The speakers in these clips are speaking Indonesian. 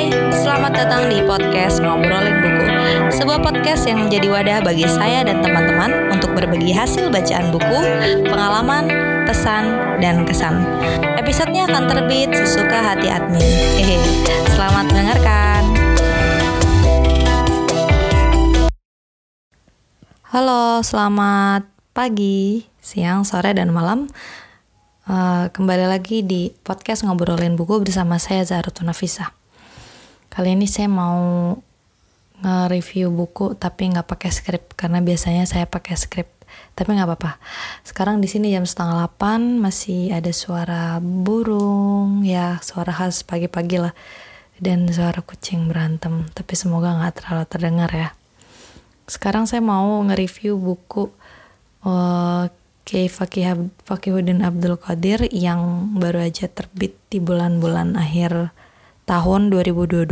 Hai, selamat datang di podcast Ngobrolin Buku. Sebuah podcast yang menjadi wadah bagi saya dan teman-teman Untuk berbagi hasil bacaan buku, pengalaman, pesan, dan kesan. Episodenya akan terbit sesuka hati admin. Hehe, selamat mendengarkan. Halo, selamat pagi, siang, sore, dan malam. Uh, kembali lagi di podcast ngobrolin buku bersama saya Zahrutun Nafisa. Kali ini saya mau nge-review buku tapi nggak pakai skrip karena biasanya saya pakai skrip. Tapi nggak apa-apa. Sekarang di sini jam setengah delapan masih ada suara burung ya suara khas pagi-pagi lah dan suara kucing berantem. Tapi semoga nggak terlalu terdengar ya. Sekarang saya mau nge-review buku uh, Kiai Fakih Fakihuddin Abdul Qadir yang baru aja terbit di bulan-bulan akhir tahun 2022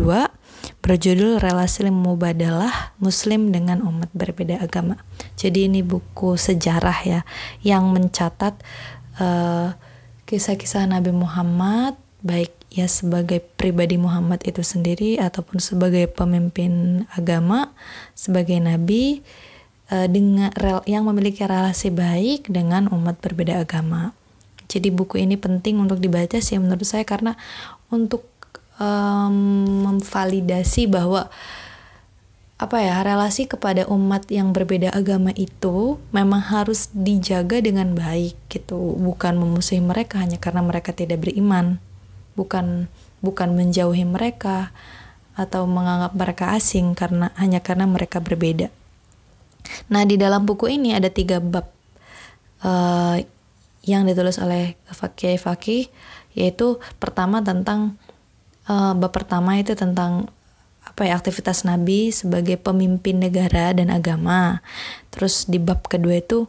berjudul Relasi Mubadalah Muslim dengan Umat Berbeda Agama. Jadi ini buku sejarah ya yang mencatat kisah kisah-kisah Nabi Muhammad baik ya sebagai pribadi Muhammad itu sendiri ataupun sebagai pemimpin agama, sebagai nabi uh, dengan rel yang memiliki relasi baik dengan umat berbeda agama. Jadi buku ini penting untuk dibaca sih menurut saya karena untuk um, memvalidasi bahwa apa ya relasi kepada umat yang berbeda agama itu memang harus dijaga dengan baik gitu. Bukan memusuhi mereka hanya karena mereka tidak beriman. Bukan bukan menjauhi mereka atau menganggap mereka asing karena hanya karena mereka berbeda. Nah, di dalam buku ini ada tiga bab uh, yang ditulis oleh Fakih Fakih, yaitu pertama tentang uh, bab pertama itu tentang apa ya aktivitas Nabi sebagai pemimpin negara dan agama. Terus di bab kedua itu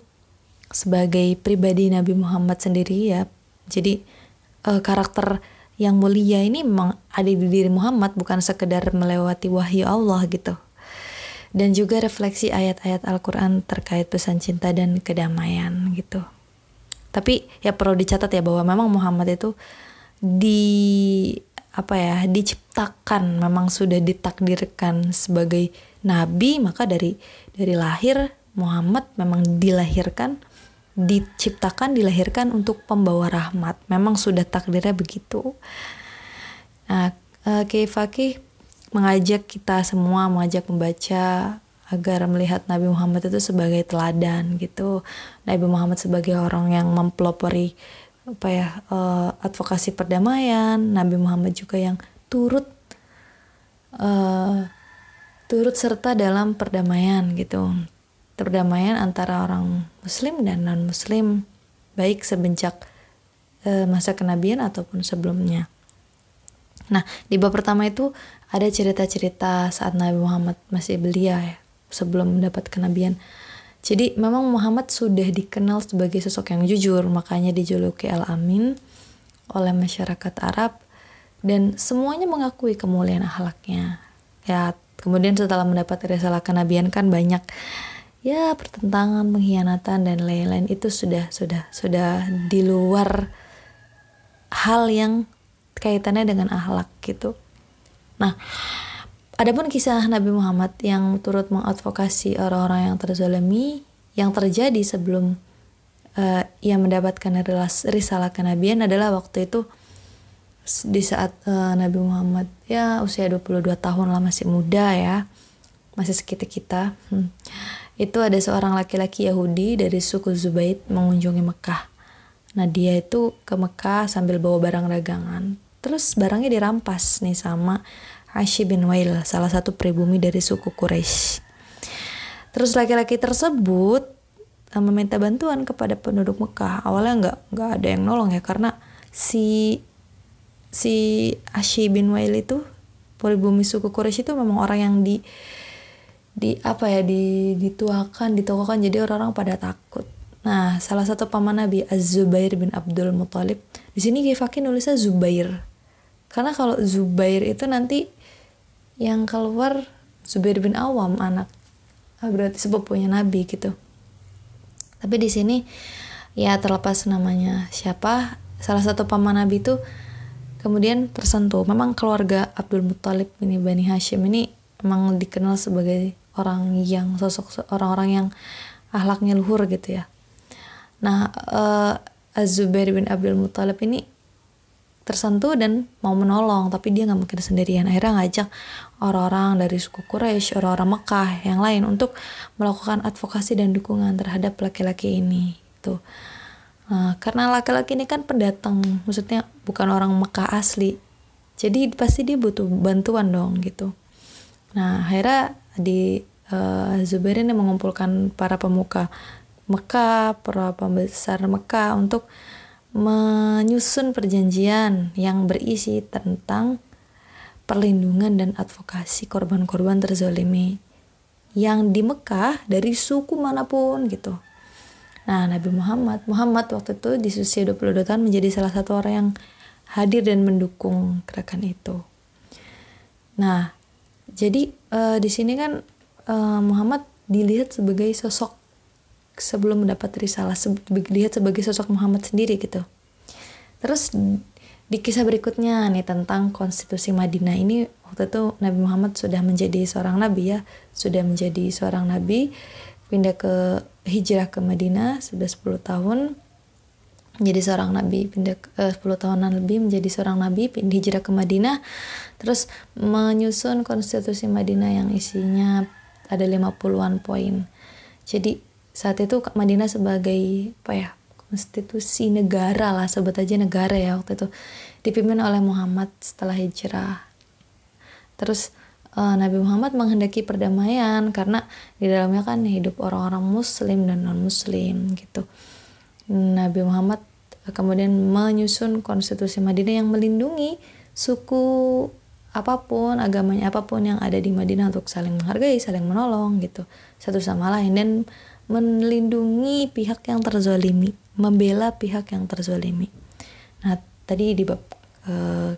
sebagai pribadi Nabi Muhammad sendiri ya. Jadi uh, karakter yang mulia ini memang ada di diri Muhammad bukan sekedar melewati wahyu Allah gitu dan juga refleksi ayat-ayat Al-Quran terkait pesan cinta dan kedamaian gitu. Tapi ya perlu dicatat ya bahwa memang Muhammad itu di apa ya diciptakan memang sudah ditakdirkan sebagai nabi maka dari dari lahir Muhammad memang dilahirkan diciptakan dilahirkan untuk pembawa rahmat. Memang sudah takdirnya begitu. Nah uh, Fakih mengajak kita semua mengajak membaca agar melihat Nabi Muhammad itu sebagai teladan gitu. Nabi Muhammad sebagai orang yang mempelopori apa ya uh, advokasi perdamaian Nabi Muhammad juga yang turut uh, turut serta dalam perdamaian gitu perdamaian antara orang Muslim dan non Muslim baik semenjak uh, masa kenabian ataupun sebelumnya Nah, di bab pertama itu ada cerita-cerita saat Nabi Muhammad masih belia ya, sebelum mendapat kenabian. Jadi memang Muhammad sudah dikenal sebagai sosok yang jujur, makanya dijuluki Al-Amin oleh masyarakat Arab dan semuanya mengakui kemuliaan akhlaknya. Ya, kemudian setelah mendapat risalah kenabian kan banyak ya pertentangan, pengkhianatan dan lain-lain itu sudah sudah sudah di luar hal yang kaitannya dengan akhlak gitu. Nah, adapun kisah Nabi Muhammad yang turut mengadvokasi orang-orang yang terzalimi yang terjadi sebelum uh, ia mendapatkan risalah kenabian adalah waktu itu di saat uh, Nabi Muhammad ya usia 22 tahun lah masih muda ya masih sekitar kita. Hmm. itu ada seorang laki-laki Yahudi dari suku Zubaid mengunjungi Mekah. Nah dia itu ke Mekah sambil bawa barang dagangan. Terus barangnya dirampas nih sama Ashi bin Wail, salah satu pribumi dari suku Quraisy. Terus laki-laki tersebut eh, meminta bantuan kepada penduduk Mekah. Awalnya nggak nggak ada yang nolong ya karena si si Ashi bin Wail itu pribumi suku Quraisy itu memang orang yang di di apa ya di dituakan ditokokan jadi orang-orang pada takut. Nah, salah satu paman Nabi Az-Zubair bin Abdul Muthalib. Di sini Kifaki nulisnya Zubair karena kalau Zubair itu nanti yang keluar Zubair bin Awam anak ah, berarti sepupunya Nabi gitu. Tapi di sini ya terlepas namanya siapa salah satu paman Nabi itu kemudian tersentuh. Memang keluarga Abdul Muthalib ini Bani Hashim ini memang dikenal sebagai orang yang sosok orang-orang yang ahlaknya luhur gitu ya. Nah uh, Az-Zubair bin Abdul Muthalib ini tersentuh dan mau menolong tapi dia nggak mungkin sendirian. Akhirnya ngajak orang-orang dari suku Quraisy orang-orang Mekah yang lain untuk melakukan advokasi dan dukungan terhadap laki-laki ini tuh nah, karena laki-laki ini kan pendatang maksudnya bukan orang Mekah asli. Jadi pasti dia butuh bantuan dong gitu. Nah akhirnya di uh, Zubair ini mengumpulkan para pemuka Mekah para pembesar Mekah untuk menyusun perjanjian yang berisi tentang perlindungan dan advokasi korban-korban terzolimi yang di Mekah dari suku mana pun gitu. Nah, Nabi Muhammad, Muhammad waktu itu di usia 22 tahun menjadi salah satu orang yang hadir dan mendukung gerakan itu. Nah, jadi uh, di sini kan uh, Muhammad dilihat sebagai sosok sebelum mendapat risalah dilihat sebagai sosok Muhammad sendiri gitu. Terus di kisah berikutnya nih tentang konstitusi Madinah ini waktu itu Nabi Muhammad sudah menjadi seorang nabi ya sudah menjadi seorang nabi pindah ke hijrah ke Madinah sudah 10 tahun menjadi seorang nabi pindah eh, 10 tahunan lebih menjadi seorang nabi pindah hijrah ke Madinah. Terus menyusun konstitusi Madinah yang isinya ada 50-an poin. Jadi saat itu Madinah sebagai apa ya konstitusi negara lah sebut aja negara ya waktu itu. Dipimpin oleh Muhammad setelah hijrah. Terus uh, Nabi Muhammad menghendaki perdamaian karena di dalamnya kan hidup orang-orang muslim dan non muslim gitu. Nabi Muhammad kemudian menyusun konstitusi Madinah yang melindungi suku apa pun agamanya apa pun yang ada di Madinah untuk saling menghargai saling menolong gitu. Satu sama lain. Dan melindungi pihak yang terzolimi, membela pihak yang terzolimi. Nah, tadi di bab uh,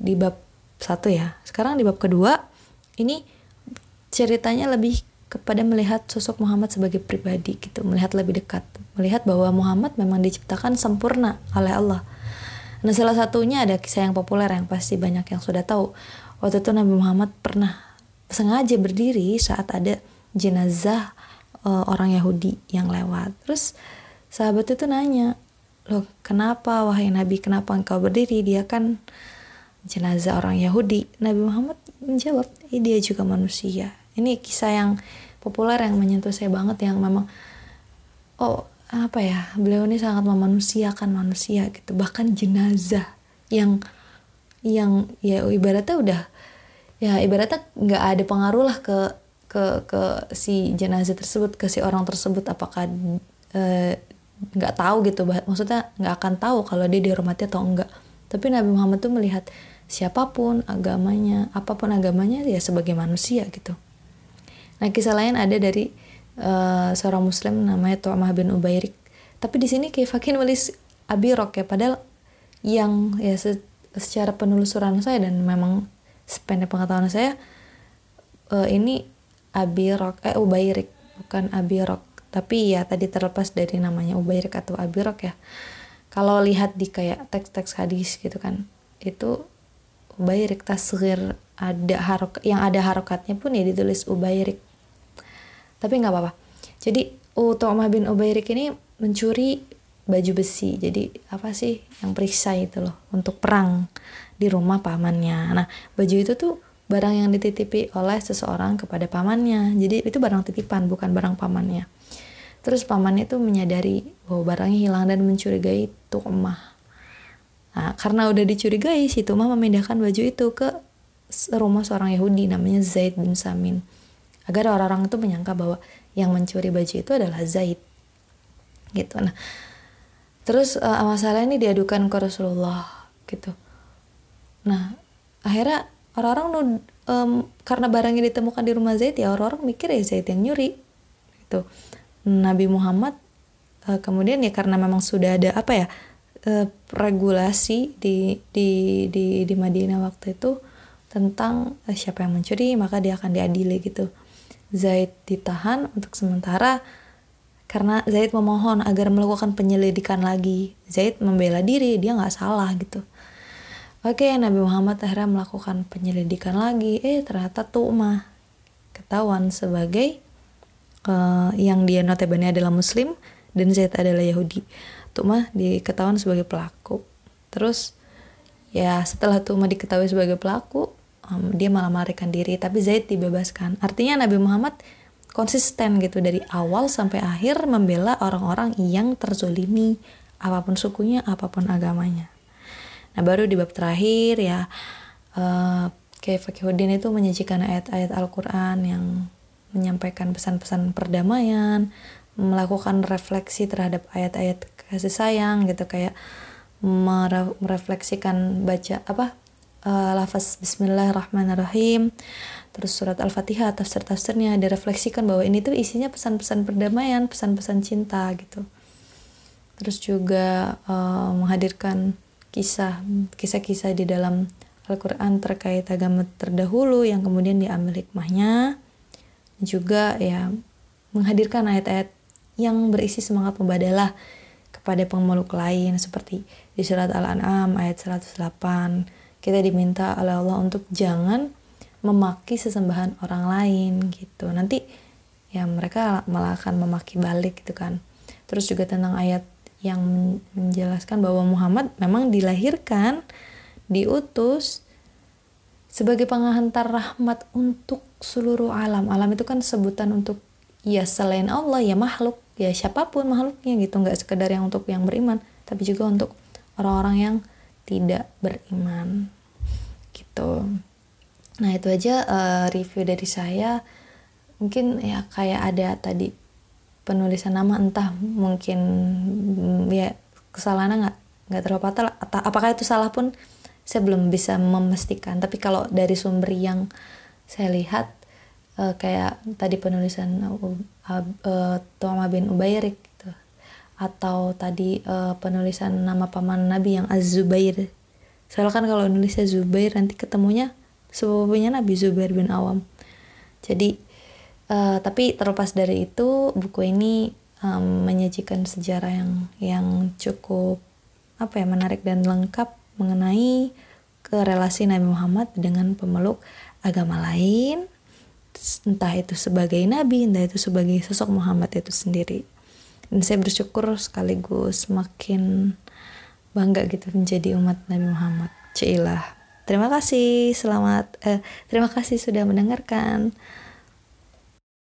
di bab satu ya. Sekarang di bab kedua, ini ceritanya lebih kepada melihat sosok Muhammad sebagai pribadi gitu, melihat lebih dekat, melihat bahwa Muhammad memang diciptakan sempurna oleh Allah. Nah, salah satunya ada kisah yang populer yang pasti banyak yang sudah tahu. Waktu itu Nabi Muhammad pernah sengaja berdiri saat ada jenazah uh, orang Yahudi yang lewat. Terus sahabat itu nanya, loh kenapa wahai Nabi kenapa engkau berdiri? Dia kan jenazah orang Yahudi. Nabi Muhammad menjawab, eh, dia juga manusia. Ini kisah yang populer yang menyentuh saya banget yang memang oh apa ya beliau ini sangat memanusiakan manusia gitu bahkan jenazah yang yang ya ibaratnya udah ya ibaratnya nggak ada pengaruh lah ke ke ke si jenazah tersebut ke si orang tersebut apakah eh, nggak uh, tahu gitu. Maksudnya nggak akan tahu kalau dia dihormati atau enggak tapi Nabi Muhammad tuh melihat siapa pun agamanya apa pun agamanya ya sebagai manusia gitu. Nah kisah lain ada dari uh, seorang muslim namanya Tu'mah bin Ubairik tapi di sini kayak Fakih nulis Abirok ya padahal yang ya se secara penelusuran saya dan memang sependek pengetahuan saya uh, ini Abirok eh Ubairik bukan Abirok tapi ya tadi terlepas dari namanya Ubairik atau Abirok ya. Kalau lihat di kayak teks-teks hadis gitu kan itu Ubairik tasgir ada harok yang ada harokatnya pun ya ditulis Ubairik tapi nggak apa-apa. Jadi Utomah bin Ubairik ini mencuri baju besi. Jadi apa sih? Yang periksa itu loh untuk perang di rumah pamannya. Nah baju itu tuh barang yang dititipi oleh seseorang kepada pamannya. Jadi itu barang titipan, bukan barang pamannya. Terus pamannya itu menyadari bahwa barangnya hilang dan mencurigai Tu'mah. Nah, karena udah dicurigai, si Tu'mah memindahkan baju itu ke rumah seorang Yahudi namanya Zaid bin Samin. Agar orang-orang itu menyangka bahwa yang mencuri baju itu adalah Zaid. Gitu. Nah, terus uh, masalah ini diadukan ke Rasulullah gitu. Nah, akhirnya orang-orang um, karena barangnya ditemukan di rumah Zaid ya orang-orang mikir ya Zaid yang nyuri. Gitu. Nabi Muhammad uh, kemudian ya karena memang sudah ada apa ya uh, regulasi di di di di Madinah waktu itu tentang uh, siapa yang mencuri maka dia akan diadili gitu. Zaid ditahan untuk sementara karena Zaid memohon agar melakukan penyelidikan lagi. Zaid membela diri dia nggak salah gitu Oke, Nabi Muhammad akhirnya melakukan penyelidikan lagi. Eh, ternyata Tu'mah ketahuan sebagai uh, yang dia notabene adalah Muslim dan Zaid adalah Yahudi. Tu'mah diketahuan sebagai pelaku. Terus ya setelah Tu'mah diketahui sebagai pelaku, um, dia malah melarikan diri. Tapi Zaid dibebaskan. Artinya Nabi Muhammad konsisten gitu dari awal sampai akhir membela orang-orang yang terzolimi apa pun sukunya, apa pun agamanya. Nah baru di bab terakhir ya uh, kayak Fakihuddin itu menyajikan ayat-ayat Al-Quran yang menyampaikan pesan-pesan perdamaian, melakukan refleksi terhadap ayat-ayat kasih sayang gitu kayak merefleksikan baca apa uh, lafaz Bismillahirrahmanirrahim terus surat Al-Fatihah tafsir-tafsirnya direfleksikan bahwa ini tuh isinya pesan-pesan perdamaian pesan-pesan cinta gitu. Terus juga uh, menghadirkan kisah kisah-kisah di dalam Al-Quran terkait agama terdahulu yang kemudian diambil hikmahnya. Juga ya menghadirkan ayat-ayat yang berisi semangat membadalah kepada pemeluk lain seperti di surat Al-An'am ayat 108 kita diminta oleh Allah untuk jangan memaki sesembahan orang lain gitu. Nanti ya mereka malah akan memaki balik gitu kan. Terus juga tentang ayat yang menjelaskan bahwa Muhammad memang dilahirkan, diutus sebagai penghantar rahmat untuk seluruh alam. Alam itu kan sebutan untuk ya selain Allah ya makhluk, ya siapa pun makhluknya gitu, nggak sekedar yang untuk yang beriman, tapi juga untuk orang-orang yang tidak beriman gitu. Nah itu aja uh, review dari saya. Mungkin ya kayak ada tadi penulisan nama entah mungkin mm, ya kesalahannya nggak nggak terlalu fatal apakah itu salah pun saya belum bisa memastikan tapi kalau dari sumber yang saya lihat uh, kayak tadi penulisan uh, uh, Tuama bin Ubairik gitu atau tadi uh, penulisan nama paman Nabi yang Az-Zubair. Soalnya kan kalau nulisnya Zubair nanti ketemunya sepupunya Nabi Zubair bin Awam. Jadi uh, tapi terlepas dari itu buku ini um, menyajikan sejarah yang yang cukup apa ya menarik dan lengkap mengenai ke relasi Nabi Muhammad dengan pemeluk agama lain entah itu sebagai nabi entah itu sebagai sosok Muhammad itu sendiri. Dan saya bersyukur sekaligus makin bangga gitu menjadi umat Nabi Muhammad. Cilah terima kasih. Selamat eh, terima kasih sudah mendengarkan